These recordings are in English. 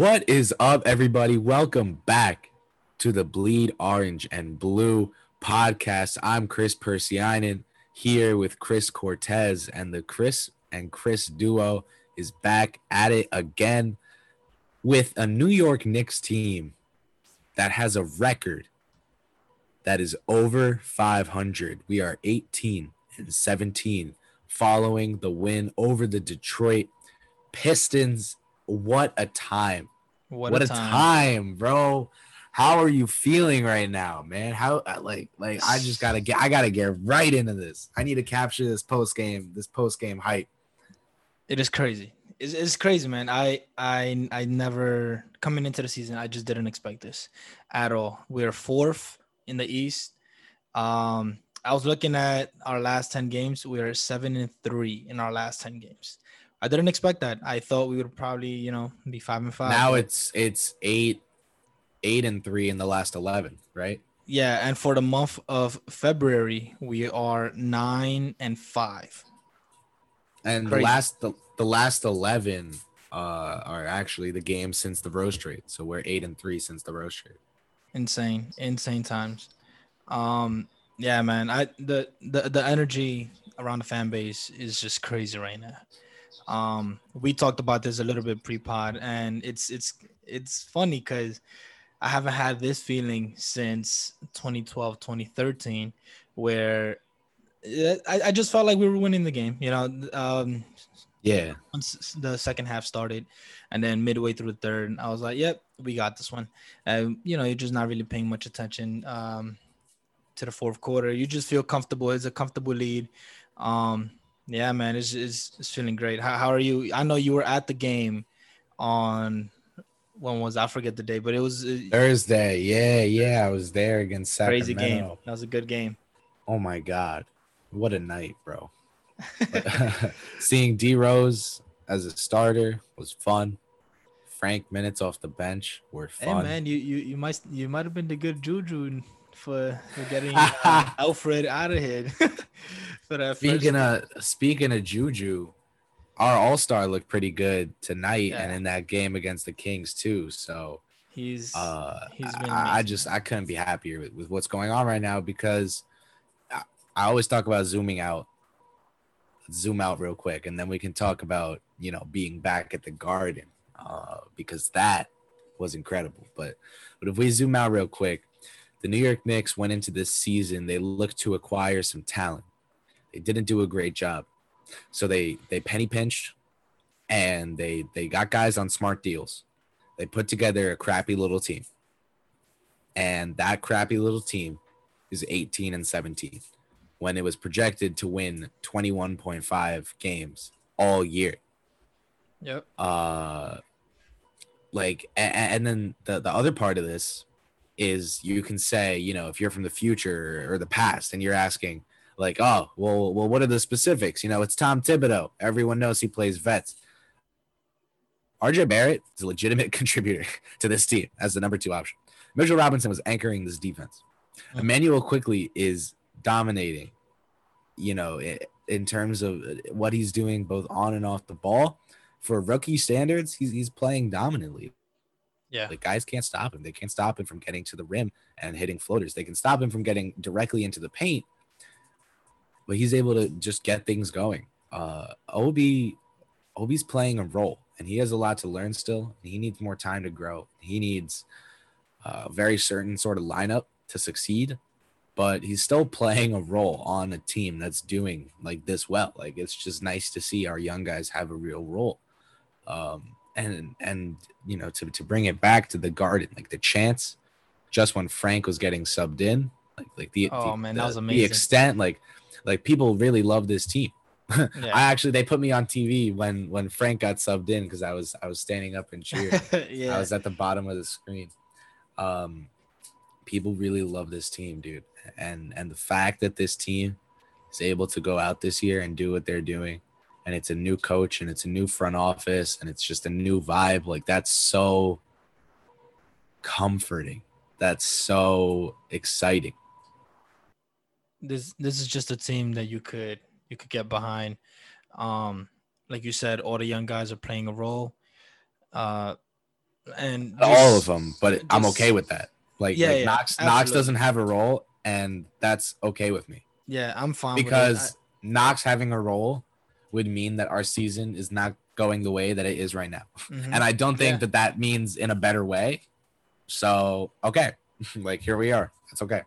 What is up, everybody? Welcome back to the Bleed Orange and Blue podcast. I'm Chris Persianen here with Chris Cortez, and the Chris and Chris duo is back at it again with a New York Knicks team that has a record that is over 500. We are 18 and 17 following the win over the Detroit Pistons. What a time. What, What, a, time. time. bro. How are you feeling right now, man? How uh, like like I just gotta get I gotta get right into this. I need to capture this post game, this post game hype. It is crazy. It's, it's crazy, man. I I I never coming into the season. I just didn't expect this at all. We're fourth in the East. Um, I was looking at our last ten games. We are seven and three in our last ten games. I didn't expect that. I thought we would probably, you know, be five and five. now it's it's eight, eight and three in the last eleven, right? yeah, and for the month of February, we are nine and five. And the last the, the last eleven uh are actually the games since the Rose trade. So we're eight and three since the Rose trade. insane insane times um yeah man i the the, the energy around the fan base is just crazy right now um we talked about this a little bit pre-pod and it's it's it's funny because i haven't had this feeling since 2012 2013 where I, I just felt like we were winning the game you know um Yeah. once the second half started and then midway through the third i was like yep we got this one. And you know you're just not really paying much attention um to the fourth quarter. You just feel comfortable. It's a comfortable lead. Um yeah man it's it's, it's feeling great how, how are you i know you were at the game on when was I forget the day but it was a Thursday. Yeah, yeah. I was there against Sacramento. crazy game that was a good game Oh my god. What a night, bro. Seeing D Rose as a starter was fun. Frank minutes off the bench were hey fun. man you you you might you might have been the good juju for, for getting uh, alfred out of here for that Speaking of speaking of Juju, our All Star looked pretty good tonight, and in that game against the Kings too. So He's uh, he's been I, I just I couldn't be happier with, with what's going on right now because I, I always talk about zooming out. Let's zoom out real quick, and then we can talk about you know being back at the Garden uh, because that was incredible. But but if we zoom out real quick, the New York Knicks went into this season. They looked to acquire some talent. They didn't do a great job, so they they penny pinched, and they they got guys on smart deals. They put together a crappy little team, and that crappy little team is 18 and 17 when it was projected to win 21.5 games all year Yep. uh like a- a- and then the the other part of this is you can say you know if you're from the future or the past and you're asking like oh well well what are the specifics? You know it's tom thibodeau. Everyone knows he plays vets. Rj barrett is a legitimate contributor to this team as the number two option. Mitchell robinson was anchoring this defense. Mhm. immanuel quickley is dominating you know in terms of what he's doing both on and off the ball. For rookie standards, he's he's playing dominantly. Yeah. Like guys can't stop him. They can't stop him from getting to the rim and hitting floaters. They can stop him from getting directly into the paint, but he's able to just get things going. Uh, Obi, Obi's playing a role, and he has a lot to learn still. He needs more time to grow. He needs a very certain sort of lineup to succeed, but he's still playing a role on a team that's doing like this well. Like it's just nice to see our young guys have a real role um and and you know to, to bring it back to the garden like the chance just when frank was getting subbed in like like the Oh, the- man, that the- was the extent like like people really love this team Yeah. i actually they put me on tv when when frank got subbed in because i was i was standing up and cheering yeah. I was at the bottom of the screen. Um, people really love this team, dude, and and the fact that this team is able to go out this year and do what they're doing, and it's a new coach and it's a new front office and it's just a new vibe. Like that's so comforting. That's so exciting. this this is just a team that you could you could get behind. Um, like you said, all the young guys are playing a role. Uh, and all of them, but I'm okay with that. Like, Yeah, like yeah, Knox, Knox doesn't have a role, and that's okay with me Yeah, I'm fine because Knox having a role would mean that our season is not going the way that it is right now, I- mhm. and I don't think Yeah. that that means in a better way. So okay, like here we are. It's okay.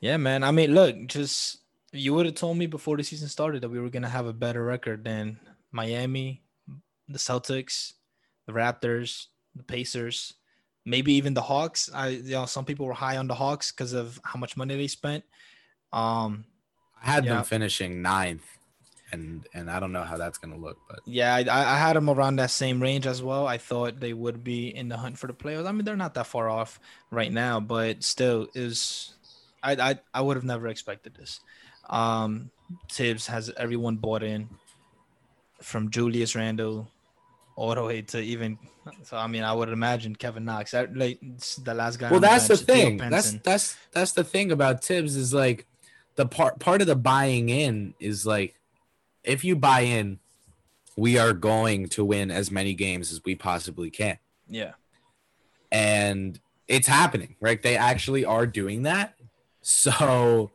Yeah, man. I mean, look, just you would have told me before the season started that we were gonna have a better record than Miami, the Celtics, the Raptors, the Pacers, maybe even the Hawks. I, you know, some people were high on the Hawks because of how much money they spent. Um, I had Yeah. them finishing ninth, and and I don't know how that's gonna look, but yeah, I, I had them around that same range as well. I thought they would be in the hunt for the playoffs. I mean, they're not that far off right now, but still, is I I, I would have never expected this. Um, Thibs has everyone bought in, from Julius Randle, all the way to even. So I mean, I would imagine Kevin Knox. That like the last guy. well that's the bench, Theo thing that's that's that's the thing about thibs is like the part part of the buying in is like if you buy in we are going to win as many games as we possibly can yeah. and it's happening right they actually are doing that so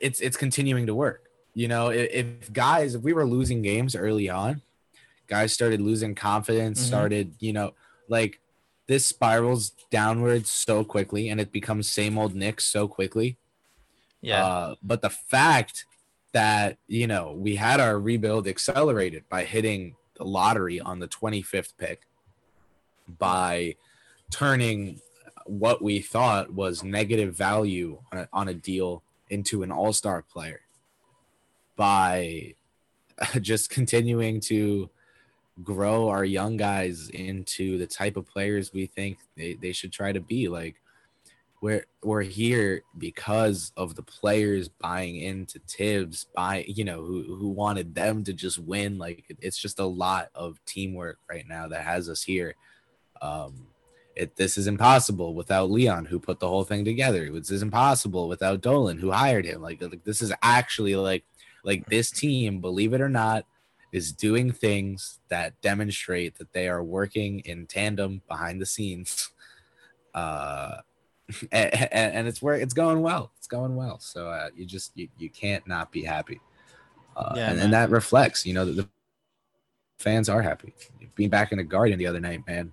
it's it's continuing to work you know if, if guys if we were losing games early on guys started losing confidence Mhm. started you know like this spirals downwards so quickly and it becomes same old Knicks so quickly Yeah. uh, but the fact that you know we had our rebuild accelerated by hitting the lottery on the 25th pick, by turning what we thought was negative value on a, on a deal into an all-star player, by just continuing to grow our young guys into the type of players we think they, they should try to be. Like we're we're here because of the players buying into Thibs, buy you know who who wanted them to just win. Like it's just a lot of teamwork right now that has us here. Um, it this is impossible without Leon, who put the whole thing together. This is impossible without Dolan, who hired him. Like like this is actually like like this team, believe it or not, is doing things that demonstrate that they are working in tandem behind the scenes. Uh, and, and it's where it's going well. It's going well. So uh, you just you, you can't not be happy. Uh, Yeah, and, and that reflects, you know, that the fans are happy. Being back in the Garden the other night, man.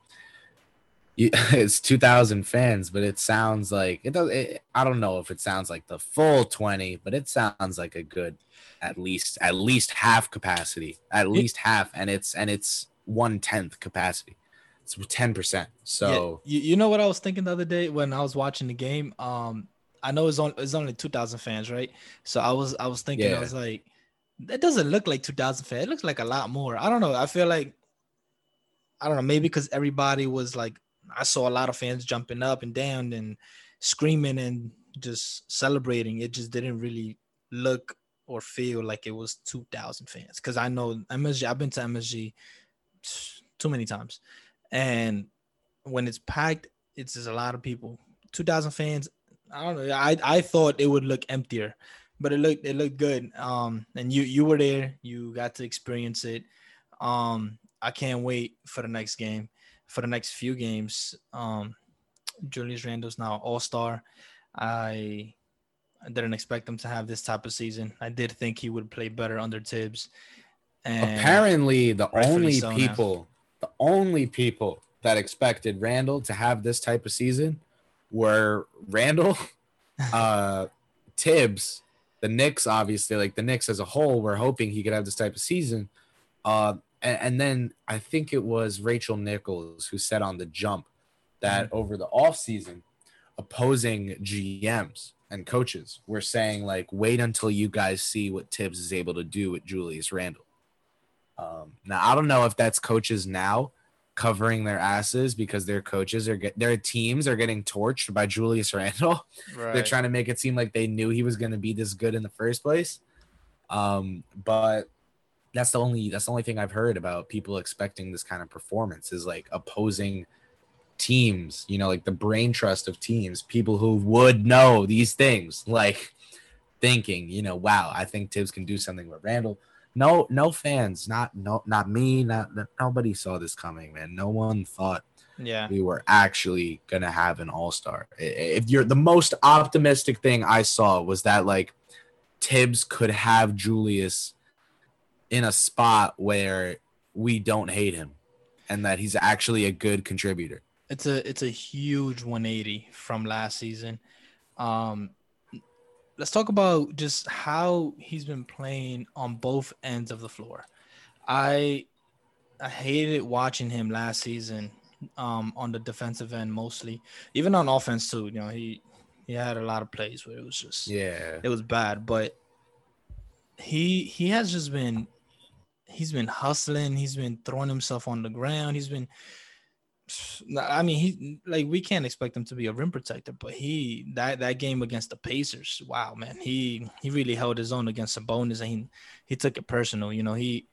You, it's 2,000 fans, but it sounds like it does. It, I don't know if it sounds like the full 20, but it sounds like a good, at least at least half capacity, at least half, and it's and it's one tenth capacity. It's 10 percent. So Yeah, you, you know what I was thinking the other day when I was watching the game. Um, I know it's on it's only two thousand fans, right? So I was I was thinking Yeah. I was like, that doesn't look like two thousand fans. It looks like a lot more. I don't know. I feel like I don't know. Maybe because everybody was like, I saw a lot of fans jumping up and down and screaming and just celebrating. It just didn't really look or feel like it was two thousand fans. Because I know MSG. I've been to MSG too many times, and when it's packed, it's just a lot of people. Two thousand fans. I don't know. I I thought it would look emptier, but it looked it looked good. Um, and you you were there. You got to experience it. Um, I can't wait for the next game, for the next few games. Um, Julius Randle's now All Star. I I didn't expect him to have this type of season. I did think he would play better under Thibs. And apparently the only so people only people that expected Randle to have this type of season were Randle, uh Thibs, the Knicks obviously like the Knicks as a whole were hoping he could have this type of season. Uh and, and then I think it was Rachel Nichols who said on the jump that Mm-hmm. over the offseason opposing GMs and coaches were saying like wait until you guys see what Thibs is able to do with Julius Randle. Um, now I don't know if that's coaches now covering their asses because their coaches are get their teams are getting torched by Julius Randle. They're trying to make it seem like they knew he was going to be this good in the first place. Um, but that's the only that's the only thing I've heard about people expecting this kind of performance is like opposing teams, you know, like the brain trust of teams, people who would know these things, like thinking, you know, wow, I think Thibs can do something with Randle. No, no fans, not no, not me, not nobody saw this coming, man. No one thought Yeah. we were actually gonna have an all-star. If you're the most optimistic thing I saw was that like Thibs could have Julius in a spot where we don't hate him and that he's actually a good contributor. It's a it's a huge 180 from last season. Um let's talk about just how he's been playing on both ends of the floor. I I hated watching him last season um on the defensive end mostly. Even on offense too, you know, he he had a lot of plays where it was just Yeah. it was bad, but he he has just been he's been hustling, he's been throwing himself on the ground, he's been I mean he like we can't expect him to be a rim protector, but he that that game against the Pacers, wow man, he he really held his own against Sabonis and he he took it personal, you know, he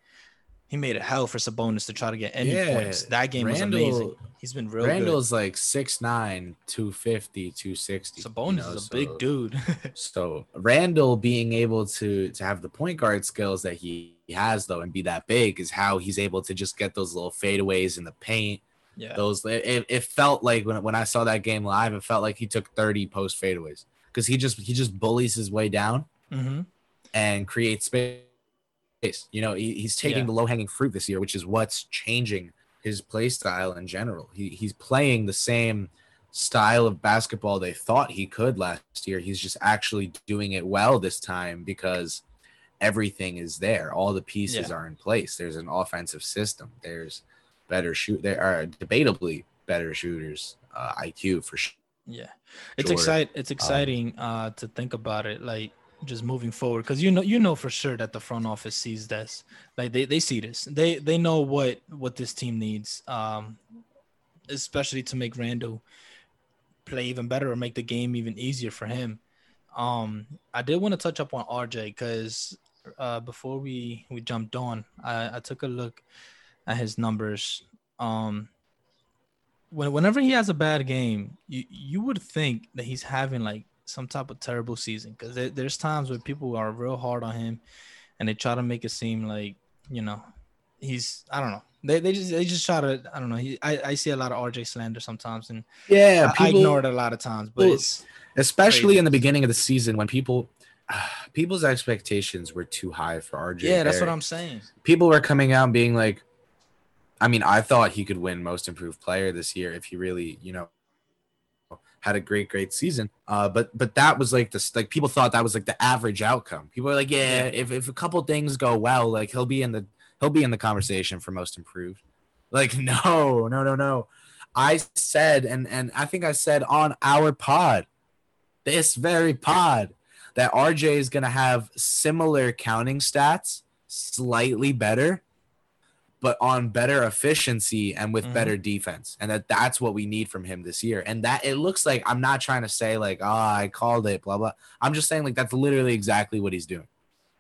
he made it hell for Sabonis to try to get any Yeah, points. That game was amazing. He's been real good. Randle's like 6'9, 250, 260. you Sabonis know, is a so- big dude. So Randle being able to to have the point guard skills that he has though and be that big is how he's able to just get those little fadeaways in the paint. Yeah. Those it, it felt like when when I saw that game live, it felt like he took 30 post fadeaways because he just he just bullies his way down hmm and creates space. You know, he, he's taking Yeah. the low hanging fruit this year, which is what's changing his play style in general. He he's playing the same style of basketball they thought he could last year. He's just actually doing it well this time because everything is there. All the pieces Yeah. are in place. There's an offensive system. There's better shoot. There are debatably better shooters. Uh, IQ for sure. Yeah, it's exciting. it's exciting uh to think about it like just moving forward because you know you know for sure that the front office sees this like they, they see this they they know what what this team needs um especially to make Randle play even better or make the game even easier for him um I did want to touch up on RJ because uh before we we jumped on I, I took a look at his numbers um when whenever he has a bad game, you you would think that he's having like some type of terrible season because there, there's times where people are real hard on him, and they try to make it seem like you know he's I don't know they they just they just try to I don't know he I, I see a lot of RJ slander sometimes and Yeah, I, I ignore it a lot of times but it's especially Crazy. in the beginning of the season when people people's expectations were too high for RJ. yeah that's what I'm saying People were coming out being like, I mean, I thought he could win Most Improved Player this year if he really, you know, had a great, great season. Uh, but but that was like this, like people thought that was like the average outcome. People were like, yeah, if if a couple things go well, like he'll be in the he'll be in the conversation for Most Improved. Like no, no, no, no. I said, and and I think I said on our pod, this very pod, that RJ is gonna have similar counting stats, slightly better, but on better efficiency and with Mhm. better defense, and that that's what we need from him this year. And that it looks like I'm not trying to say like, oh, I called it, blah blah. I'm just saying like that's literally exactly what he's doing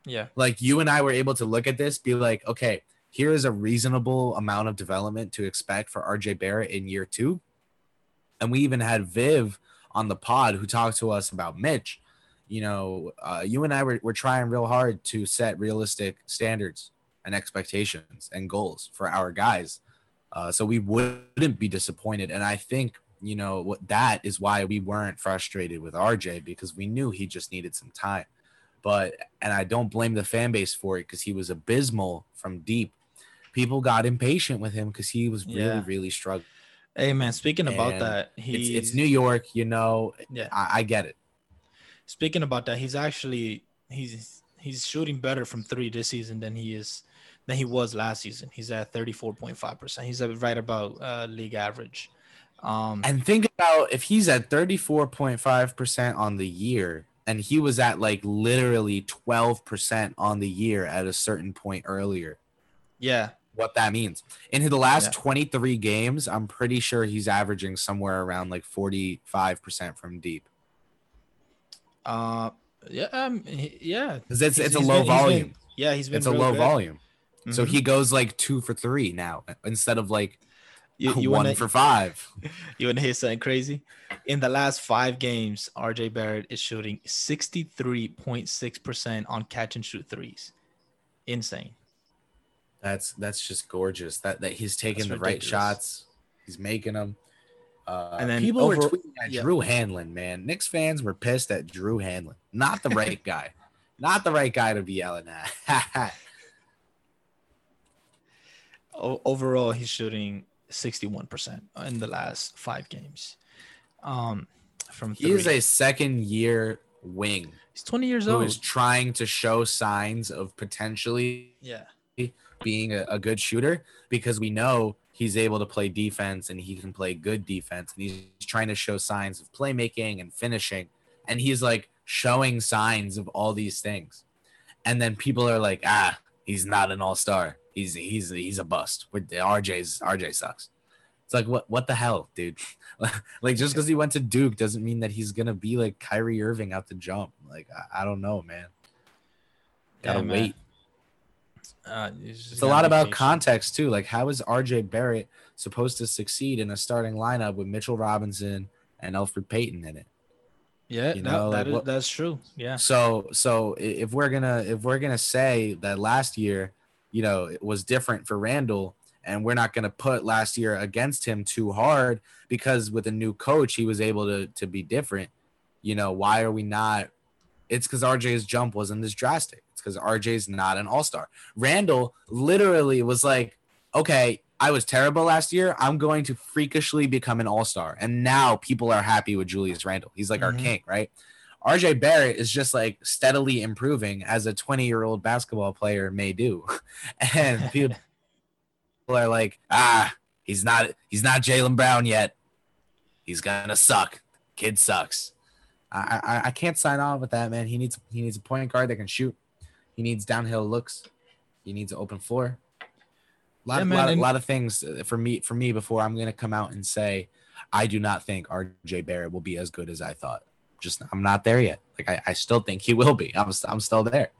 yeah like you and I were able to look at this, be like, okay, here is a reasonable amount of development to expect for RJ Barrett in year two. And we even had Viv on the pod who talked to us about Mitch. You know, uh, you and I were, were trying real hard to set realistic standards and expectations and goals for our guys. Uh, so we wouldn't be disappointed. And I think, you know, what that is why we weren't frustrated with RJ because we knew he just needed some time but and I don't blame the fan base for it because he was abysmal from deep. People got impatient with him because he was really, Yeah. really struggling. hey man speaking about And that It's, it's New York, you know. yeah I, I get it. speaking about that, he's actually he's he's shooting better from three this season than he is than he was last season. He's at thirty four point five percent. He's at right about uh, league average. Um, And think about if he's at 34.5% on the year and he was at like literally 12% on the year at a certain point earlier. yeah, What that means. In the last Yeah. 23 games, I'm pretty sure he's averaging somewhere around like 45% from deep. uh, yeah, um, yeah. Because it's, He's- it's a low been- he's been- volume. yeah, he's been. it's a low good. volume. So Mhm. he goes like two for three now instead of like you, you one wanna, for five. You want to hear something crazy? In the last five games, RJ Barrett is shooting sixty three point six percent on catch and shoot threes. Insane. That's that's just gorgeous. That that he's taking That's the right shots. He's making them. Uh, And then people were tweeting at yeah. Drew Hanlen, man. Knicks fans were pissed at Drew Hanlen. Not the right guy. Not the right guy to be yelling at. Overall, he's shooting 61% in the last five games. Um, from he is a second year wing he's 20 years who old. is trying to show signs of potentially yeah. being a, a good shooter because we know he's able to play defense and he can play good defense and he's trying to show signs of playmaking and finishing and he's like showing signs of all these things and then people are like ah he's not an all-star he's he's he's a bust with rj's rj sucks it's like what what the hell dude like just because he went to duke doesn't mean that he's gonna be like Kyrie irving out the jump like i, I don't know man gotta Yeah, man. wait Uh, it's a lot about patient. context too. Like, how is RJ Barrett supposed to succeed in a starting lineup with Mitchell Robinson and Alfred Payton in it? Yeah, you that- know, that like is- what- that's true. Yeah. So, so if we're gonna if we're gonna say that last year, you know, it was different for Randle, and we're not gonna put last year against him too hard because with a new coach he was able to to be different. You know, why are we not? It's because RJ's jump wasn't this drastic. It's because RJ's not an all star. Randle literally was like, okay, I was terrible last year. I'm going to freakishly become an all star. And now people are happy with Julius Randle. He's like our Mhm. king, right? RJ Barrett is just like steadily improving as a 20 year old basketball player may do. and people are like, ah, he's not he's not Jaylen Brown yet. He's gonna suck. Kid sucks. I, I I can't sign on with that, man. He needs he needs a point guard that can shoot. He needs downhill looks. He needs an open floor. A lot, Yeah, lot, and- lot of things uh, for me for me before I'm gonna come out and say I do not think RJ Barrett will be as good as I thought. Just I'm not there yet. Like I, I still think he will be. I'm I'm still there.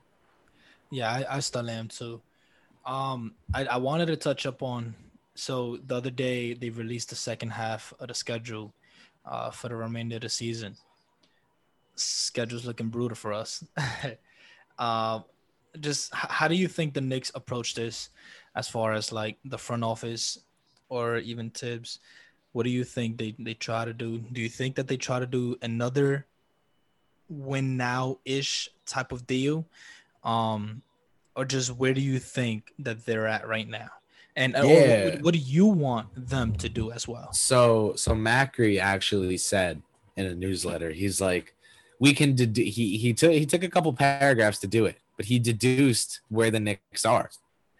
Yeah, I, I still am too. Um, I, I wanted to touch up on so the other day they released the second half of the schedule uh, for the remainder of the season. Schedule's looking brutal for us. uh, just how do you think the Knicks approach this as far as like the front office or even Thibs? What do you think they, they try to do? Do you think that they try to do another win now ish type of deal? Um, or just where do you think that they're at right now? And uh, Yeah. what, what do you want them to do as well? So so Macri actually said in a newsletter, he's like, we can dedu- he he took he took a couple paragraphs to do it, but he deduced where the Knicks are.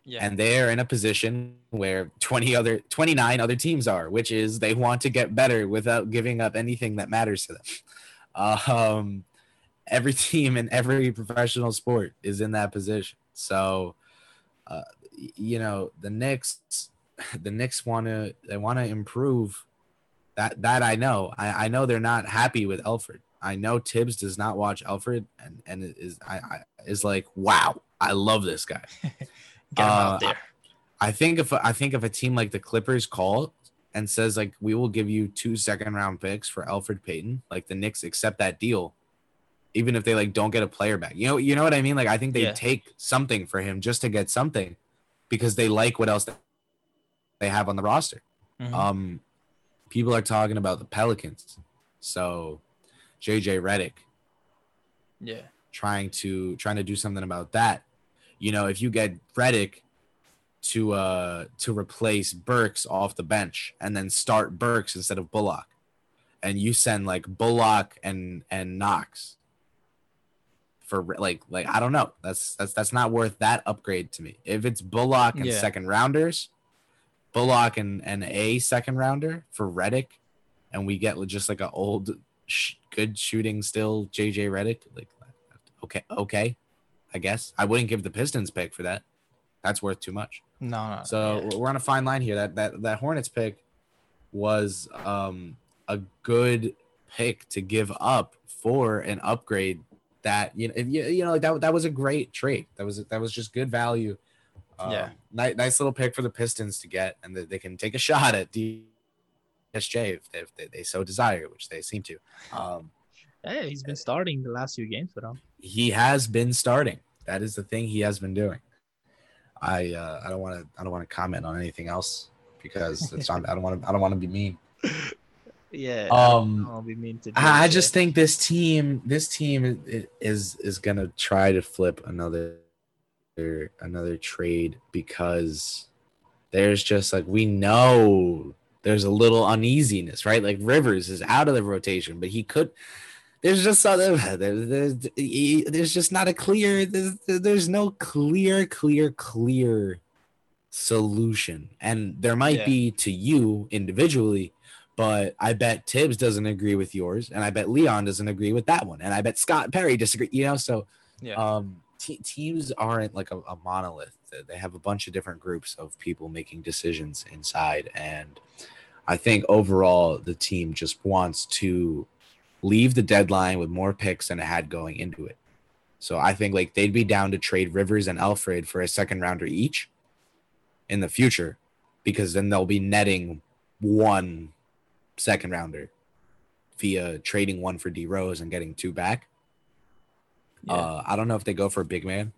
Yeah. And they're in a position where 20 other 29 other teams are, which is they want to get better without giving up anything that matters to them. Um every team in every professional sport is in that position. So uh, you know, the Knicks the Knicks want to they want to improve that that I know. I, I know they're not happy with Alfred. I know Thibs does not watch Alfred and and is I, I is like wow I love this guy. Get him uh, out there. I think if I think if a team like the Clippers call and says like we will give you two second round picks for Alfred Payton, like the Knicks accept that deal, even if they like don't get a player back. You know, you know what I mean? Like I think they Yeah. take something for him just to get something because they like what else they have on the roster. Mhm. Um, people are talking about the Pelicans, so JJ Redick yeah. trying to trying to do something about that. You know, if you get Redick to uh to replace Burks off the bench and then start Burks instead of Bullock, and you send like Bullock and and Knox for like like I don't know. That's that's that's not worth that upgrade to me. If it's Bullock and Yeah. second rounders, Bullock and and a second rounder for Redick, and we get just like an old sh- good shooting still JJ Redick. like okay okay, I guess I wouldn't give the Pistons pick for that. That's worth too much. No, no. So yeah. we're on a fine line here. That that that Hornets pick was um a good pick to give up for an upgrade that you know if you, you know like that that was a great trade. That was that was just good value. Um, Yeah. Nice, nice little pick for the Pistons to get, and that they can take a shot at DSJ if they, if they, they so desire, which they seem to. Um, Hey, he's been starting the last few games for them. he has been starting. That is the thing he has been doing. I uh, I don't want to I don't want to comment on anything else because it's on. I don't want to. I don't want to be mean. Yeah. Um, I'll be mean to. I I just think this team, this team i- is is gonna try to flip another another trade because there's just like we know there's a little uneasiness, right? Like Rivers is out of the rotation, but he could. There's just there's there's, just not a clear there's, there's no clear clear clear solution, and there might Yeah. be to you individually but I bet Thibs doesn't agree with yours, and I bet Leon doesn't agree with that one, and I bet Scott Perry disagree. You know, so Yeah. um, te- teams aren't like a, a monolith. They have a bunch of different groups of people making decisions inside, and I think overall the team just wants to leave the deadline with more picks than it had going into it. So I think like they'd be down to trade Rivers and Alfred for a second rounder each in the future, because then they'll be netting one second rounder via trading one for D Rose and getting two back. Yeah. Uh, I don't know if they go for a big man.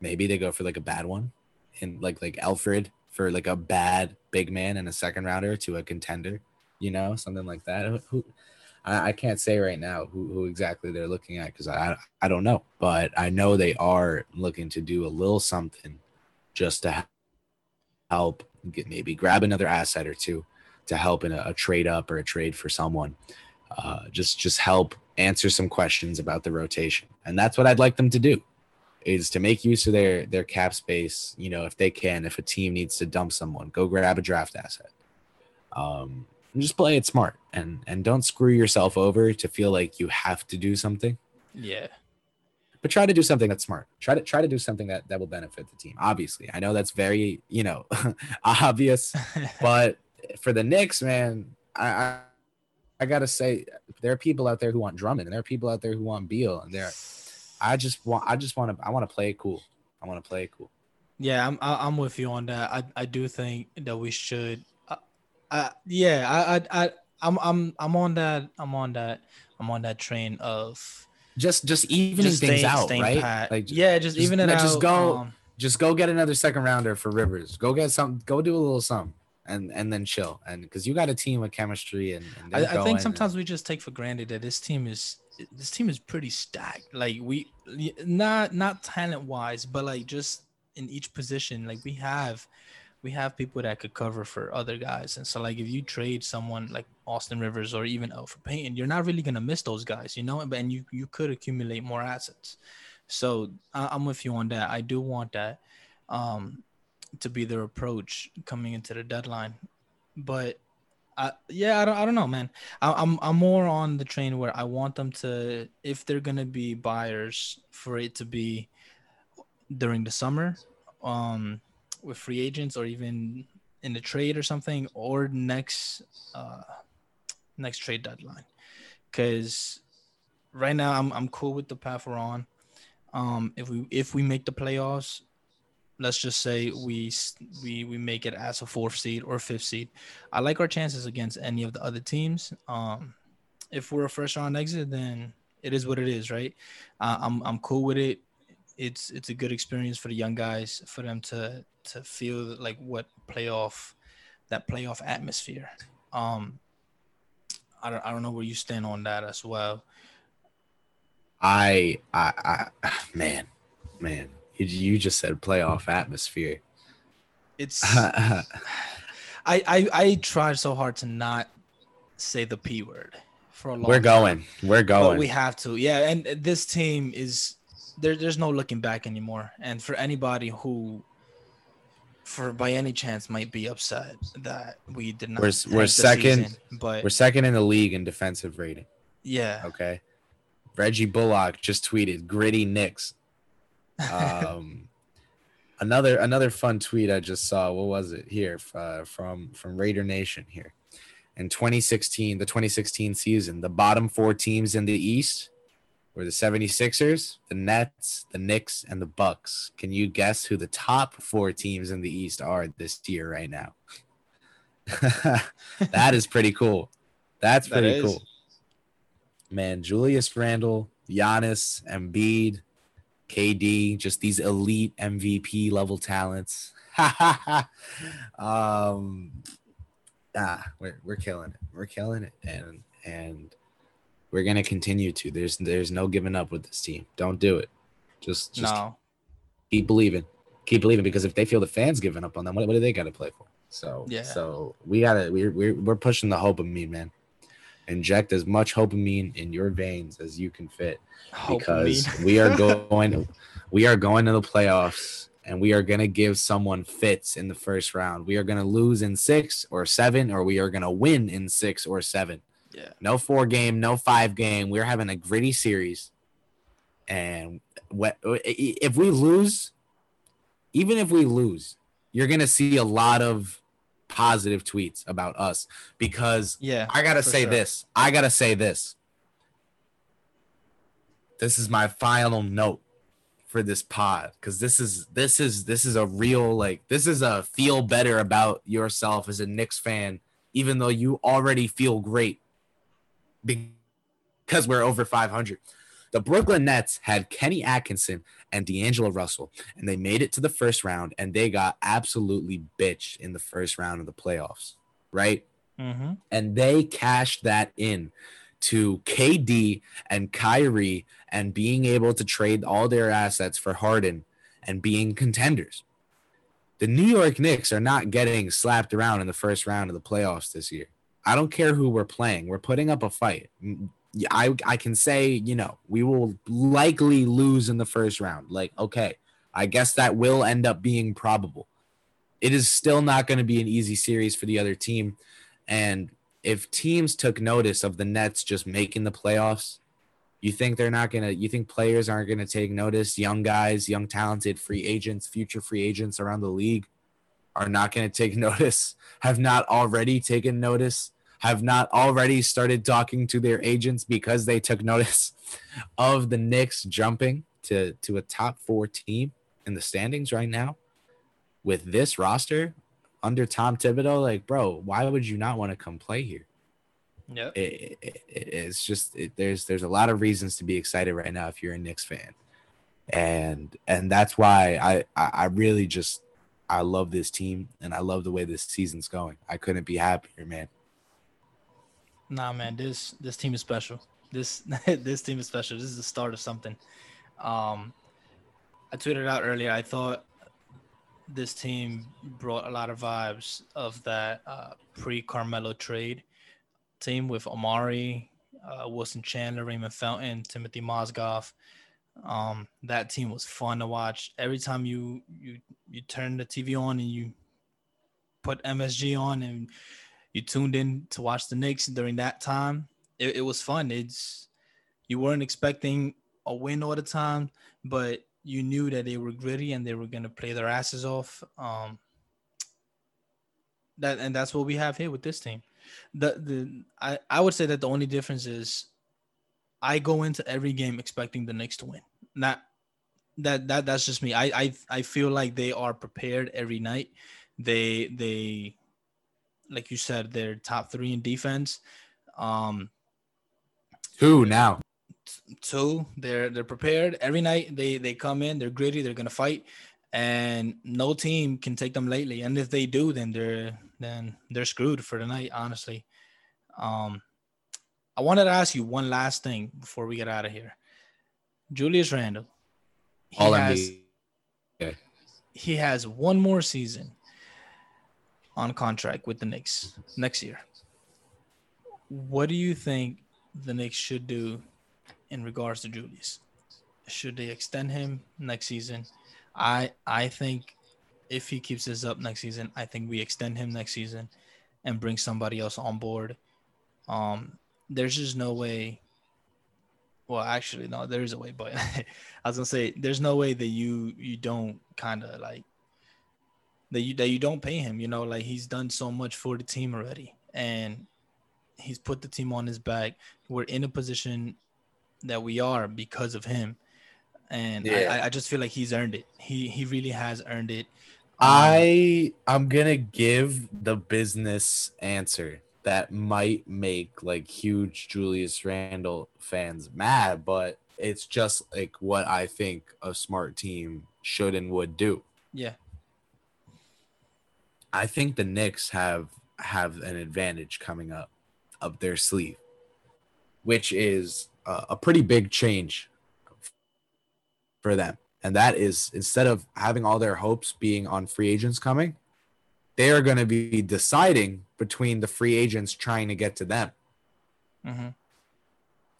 Maybe they go for like a bad one, and like like Alfred for like a bad big man and a second rounder to a contender. You know, something like that. Who, who I, I can't say right now who, who exactly they're looking at because I I don't know, but I know they are looking to do a little something just to help get maybe grab another asset or two to help in a, a trade up or a trade for someone. Uh, just just help answer some questions about the rotation, and that's what I'd like them to do, is to make use of their their cap space. You know, if they can, if a team needs to dump someone, go grab a draft asset. Um, and just play it smart and and don't screw yourself over to feel like you have to do something yeah. but try to do something that's smart. Try to try to do something that that will benefit the team. Obviously, I know that's very you know obvious, but for the Knicks, man, I, I I gotta say there are people out there who want Drummond, and there are people out there who want Beal, and there. I just want I just want to I want to play it cool. I want to play it cool. Yeah, I'm I'm with you on that. I I do think that we should. Uh, yeah, I I I I'm I'm I'm on that. I'm on that. I'm on that train of Just just evening just things staying, out, staying right? pat. Like yeah, just, just- even it out. just go- um, just go get another second rounder for Rivers. Go get some. Go do a little something, and and then chill. And because you got a team with chemistry, and, and I, I think and- sometimes we just take for granted that this team is this team is pretty stacked. Like we not not talent wise, but like just in each position, like we have we have people that could cover for other guys. And so like if you trade someone like Austin Rivers or even Alfred Payton, you're not really gonna miss those guys, you know. And you you could accumulate more assets. So I, I'm with you on that. I do want that um, to be their approach coming into the deadline, but. I, yeah, I don't, I don't know, man. I, I'm I'm more on the train where I want them to, if they're gonna be buyers, for it to be during the summer, um, with free agents or even in the trade or something, or next uh next trade deadline. Because right now I'm I'm cool with the path we're on. Um, if we if we make the playoffs, let's just say we we we make it as a fourth seed or fifth seed. I like our chances against any of the other teams. Um, if we're a first round exit, then it is what it is, right? Uh, I'm I'm cool with it. It's it's a good experience for the young guys for them to to feel like what playoff that playoff atmosphere. Um, I don't I don't know where you stand on that as well. I, I, I, man, man, you, you just said playoff atmosphere. It's I, I I tried so hard to not say the p word for a long. We're time. going. We're But going. we have to, yeah. And this team is there. There's no looking back anymore. And for anybody who, for by any chance, might be upset that we did not. We're- we're second. season, but We're second in the league in defensive rating. yeah, Okay. Reggie Bullock just tweeted gritty Knicks. Um, another another fun tweet I just saw. What was it here uh, from from Raider Nation here? In 2016, the 2016 season, the bottom four teams in the East were the 76ers, the Nets, the Knicks, and the Bucks. Can you guess who the top four teams in the East are this year right now? that is pretty cool. That's pretty is. cool. Man, Julius Randle, Giannis, Embiid, KD, just these elite MVP level talents. um, ah, we're we're killing it. We're killing it, and and we're gonna continue to. There's there's no giving up with this team. Don't do it. Just just no. keep believing. Keep believing because if they feel the fans giving up on them, what, what do they got to play for? So Yeah. so we gotta we're we're we're pushing the hope of me, man. Inject as much hopamine in your veins as you can fit because we are going we are going to the playoffs and we are going to give someone fits in the first round. We are going to lose in 6 or 7 or we are going to win in 6 or 7. Yeah. No 4 game, no 5 game. We're having a gritty series. And what if we lose even if we lose, you're going to see a lot of positive tweets about us because Yeah. I gotta say sure. this. I gotta say this. This is my final note for this pod because this is this is this is a real like this is a feel better about yourself as a Knicks fan, even though you already feel great because we're over 500. The Brooklyn Nets had Kenny Atkinson and D'Angelo Russell, and they made it to the first round, and they got absolutely bitched in the first round of the playoffs, right? Mm-hmm. and they cashed that in to KD and Kyrie and being able to trade all their assets for Harden and being contenders. The New York Knicks are not getting slapped around in the first round of the playoffs this year. I don't care who we're playing. We're putting up a fight. I I can say, you know, we will likely lose in the first round. Like, okay, I guess that will end up being probable. It is still not going to be an easy series for the other team. And if teams took notice of the Nets just making the playoffs, you think they're not gonna? You think players aren't gonna take notice? Young guys, young talented free agents, future free agents around the league are not gonna take notice. Have not already taken notice. Have not already started talking to their agents because they took notice of the Knicks jumping to to a top four team in the standings right now with this roster under Tom Thibodeau, like, bro, why would you not want to come play here? Yep. It, it, it- it's just it, there's there's a lot of reasons to be excited right now if you're a Knicks fan, and and that's why I I, I really just I love this team and I love the way this season's going. I couldn't be happier, man. Nah, man, this this team is special. This this team is special. This is the start of something. Um, I tweeted out earlier. I thought this team brought a lot of vibes of that uh, pre Carmelo trade team with Amar'e, uh, Wilson Chandler, Raymond Felton, Timofey Mozgov. Um, that team was fun to watch. Every time you you you turn the TV on and you put MSG on and you tuned in to watch the Knicks during that time, it, it was fun. It's you weren't expecting a win all the time, but you knew that they were gritty and they were gonna play their asses off. Um, that and that's what we have here with this team. The the I, I would say that the only difference is I go into every game expecting the Knicks to win. Not that that that's just me. I I I feel like they are prepared every night. They they like you said, they're top three in defense. Um, Who now? two, they're they're prepared every night. They they come in, they're gritty, they're gonna fight, and no team can take them lately. And if they do, then they're then they're screwed for the night. Honestly, um, I wanted to ask you one last thing before we get out of here. Julius Randle, All has NBA. he has one more season on contract with the Knicks next year. What do you think the Knicks should do in regards to Julius? Should they extend him next season? I I think if he keeps this up next season, I think we extend him next season and bring somebody else on board. Um, there's just no way. Well, actually, no, there is a way, but I was gonna say there's no way that you you don't kind of like that you that you don't pay him. You know, like he's done so much for the team already, and he's put the team on his back. We're in a position that we are because of him, and Yeah. I, I just feel like he's earned it. He he really has earned it. Um, I I'm gonna give the business answer that might make like huge Julius Randle fans mad, but it's just like what I think a smart team should and would do. yeah I think the Knicks have have an advantage coming up up their sleeve, which is a, a pretty big change for them. And that is instead of having all their hopes being on free agents coming, they are going to be deciding between the free agents trying to get to them. Mm-hmm.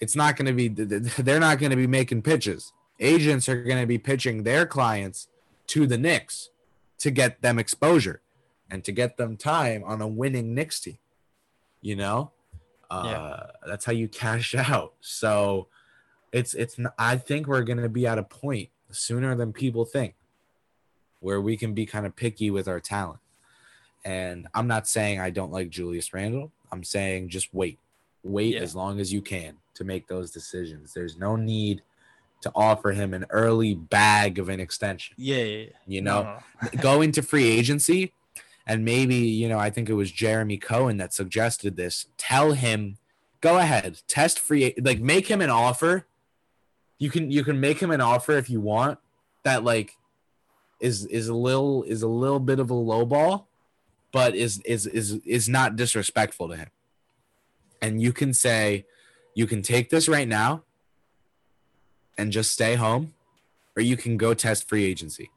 It's not going to be, they're not going to be making pitches. Agents are going to be pitching their clients to the Knicks to get them exposure and to get them time on a winning Knicks team. You know, uh, yeah. that's how you cash out. So it's it's. I think we're gonna be at a point sooner than people think where we can be kind of picky with our talent. And I'm not saying I don't like Julius Randle. I'm saying just wait, wait yeah. as long as you can to make those decisions. There's no need to offer him an early bag of an extension. Yeah, yeah, yeah. you know, no, no. go into free agency and maybe you know i think it was jeremy cohen that suggested this. Tell him go ahead test free like make him an offer. You can you can make him an offer if you want that like is is a little is a little bit of a low ball but is is is is not disrespectful to him. And you can say you can take this right now and just stay home or you can go test free agency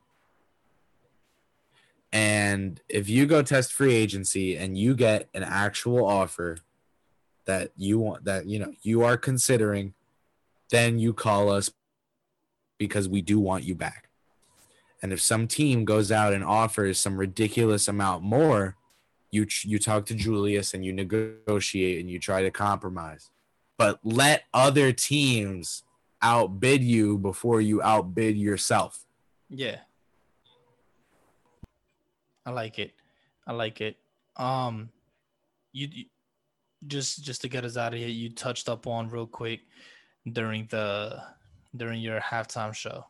and if you go test free agency and you get an actual offer that you want that you know you are considering, then you call us because we do want you back. And if some team goes out and offers some ridiculous amount more, you you talk to Julius and you negotiate and you try to compromise. But let other teams outbid you before you outbid yourself. Yeah. I like it. I like it. Um, you, you just just to get us out of here, you touched up on real quick during the during your halftime show.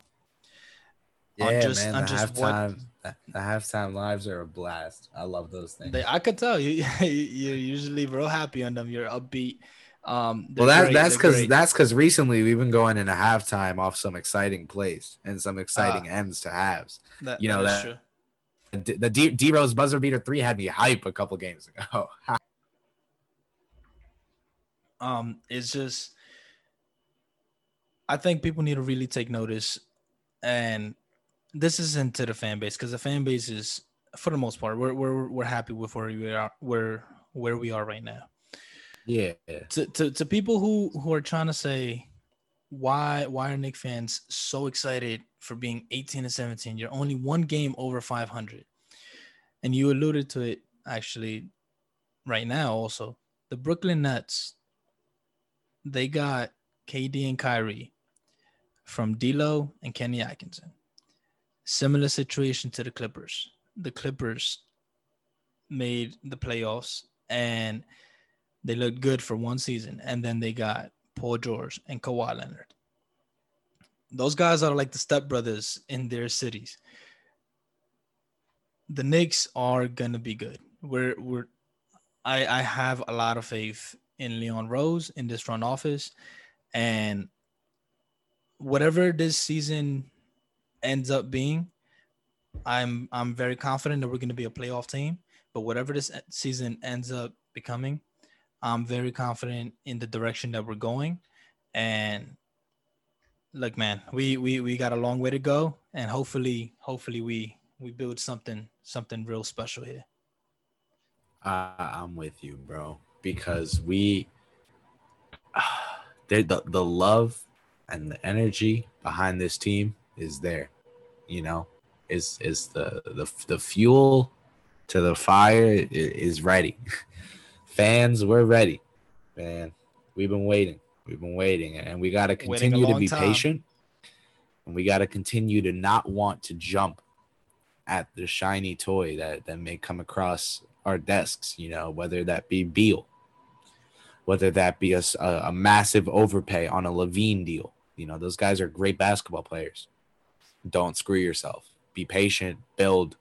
Yeah, just, man. The halftime, what, the halftime lives are a blast. I love those things. They, I could tell you. You're usually real happy on them. You're upbeat. Um, well, that, that's because that's because recently we've been going in a halftime off some exciting plays and some exciting uh, ends to halves. That, you know that the D, D Rose buzzer beater three had me hype a couple games ago. um, it's just, I think people need to really take notice, and this isn't to the fan base because the fan base is, for the most part, we're we're we're happy with where we are, where where we are right now. Yeah. To to to people who who are trying to say why why are Knick fans so excited for being 18 and 17? You're only one game over 500. And you alluded to it actually right now also. The Brooklyn Nets, they got KD and Kyrie from D'Lo and Kenny Atkinson. Similar situation to the Clippers. The Clippers made the playoffs and they looked good for one season, and then they got Paul George, and Kawhi Leonard. Those guys are like the stepbrothers in their cities. The Knicks are gonna be good. We're we're I I have a lot of faith in Leon Rose in this front office, and whatever this season ends up being, I'm I'm very confident that we're going to be a playoff team. But whatever this season ends up becoming, I'm very confident in the direction that we're going. And look, man, we we we got a long way to go, and hopefully, hopefully we we build something something real special here. Uh, I'm with you, bro, because we uh, the the love and the energy behind this team is there. You know, is is the the the fuel to the fire is ready. fans, we're ready, man. We've been waiting. We've been waiting, and we got to continue to be time. patient, and we got to continue to not want to jump at the shiny toy that that may come across our desks. You know, whether that be Beal, whether that be a, a massive overpay on a LaVine deal. You know, those guys are great basketball players. Don't screw yourself. Be patient. Build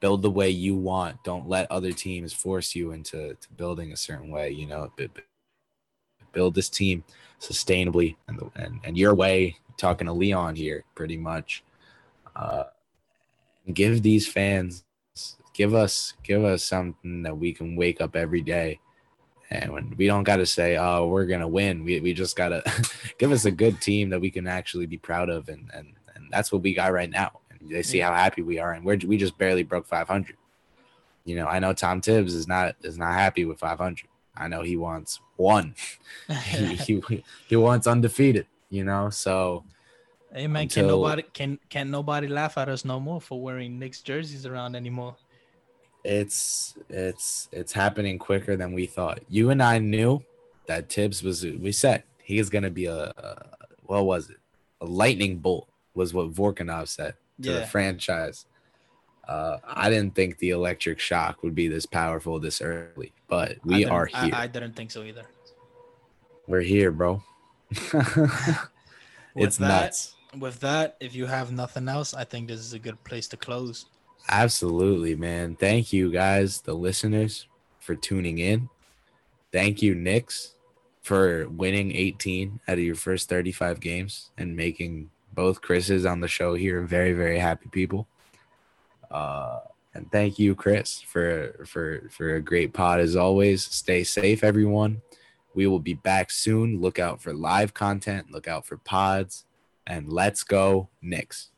build the way you want. Don't let other teams force you into to building a certain way. You know, build this team sustainably and and, and your way. Talking to Leon here, pretty much. Uh, give these fans give us give us something that we can wake up every day and when we don't got to say oh we're gonna win we, we just gotta give us a good team that we can actually be proud of and and, and that's what we got right now they see how happy we are and we're we just barely broke 500 you know i know tom thibs is not is not happy with 500 i know he wants one he, he, he wants undefeated you know so Hey man, can nobody can can nobody laugh at us no more for wearing Knicks jerseys around anymore? It's it's it's happening quicker than we thought. You and I knew that Thibs was. We said he is going to be a, a, what was it? A lightning bolt was what Vorkunov said to yeah. the franchise. Uh, I didn't think the electric shock would be this powerful this early, but we are here. I, I didn't think so either. We're here, bro. it's that, nuts with that, if you have nothing else, I think this is a good place to close. Absolutely, man. Thank you guys, the listeners, for tuning in. Thank you, Knicks, for winning 18 out of your first 35 games and making both Chris's on the show here very, very happy people. Uh, and thank you, Chris, for for for a great pod as always. Stay safe, everyone. We will be back soon. Look out for live content. Look out for pods and let's go Knicks.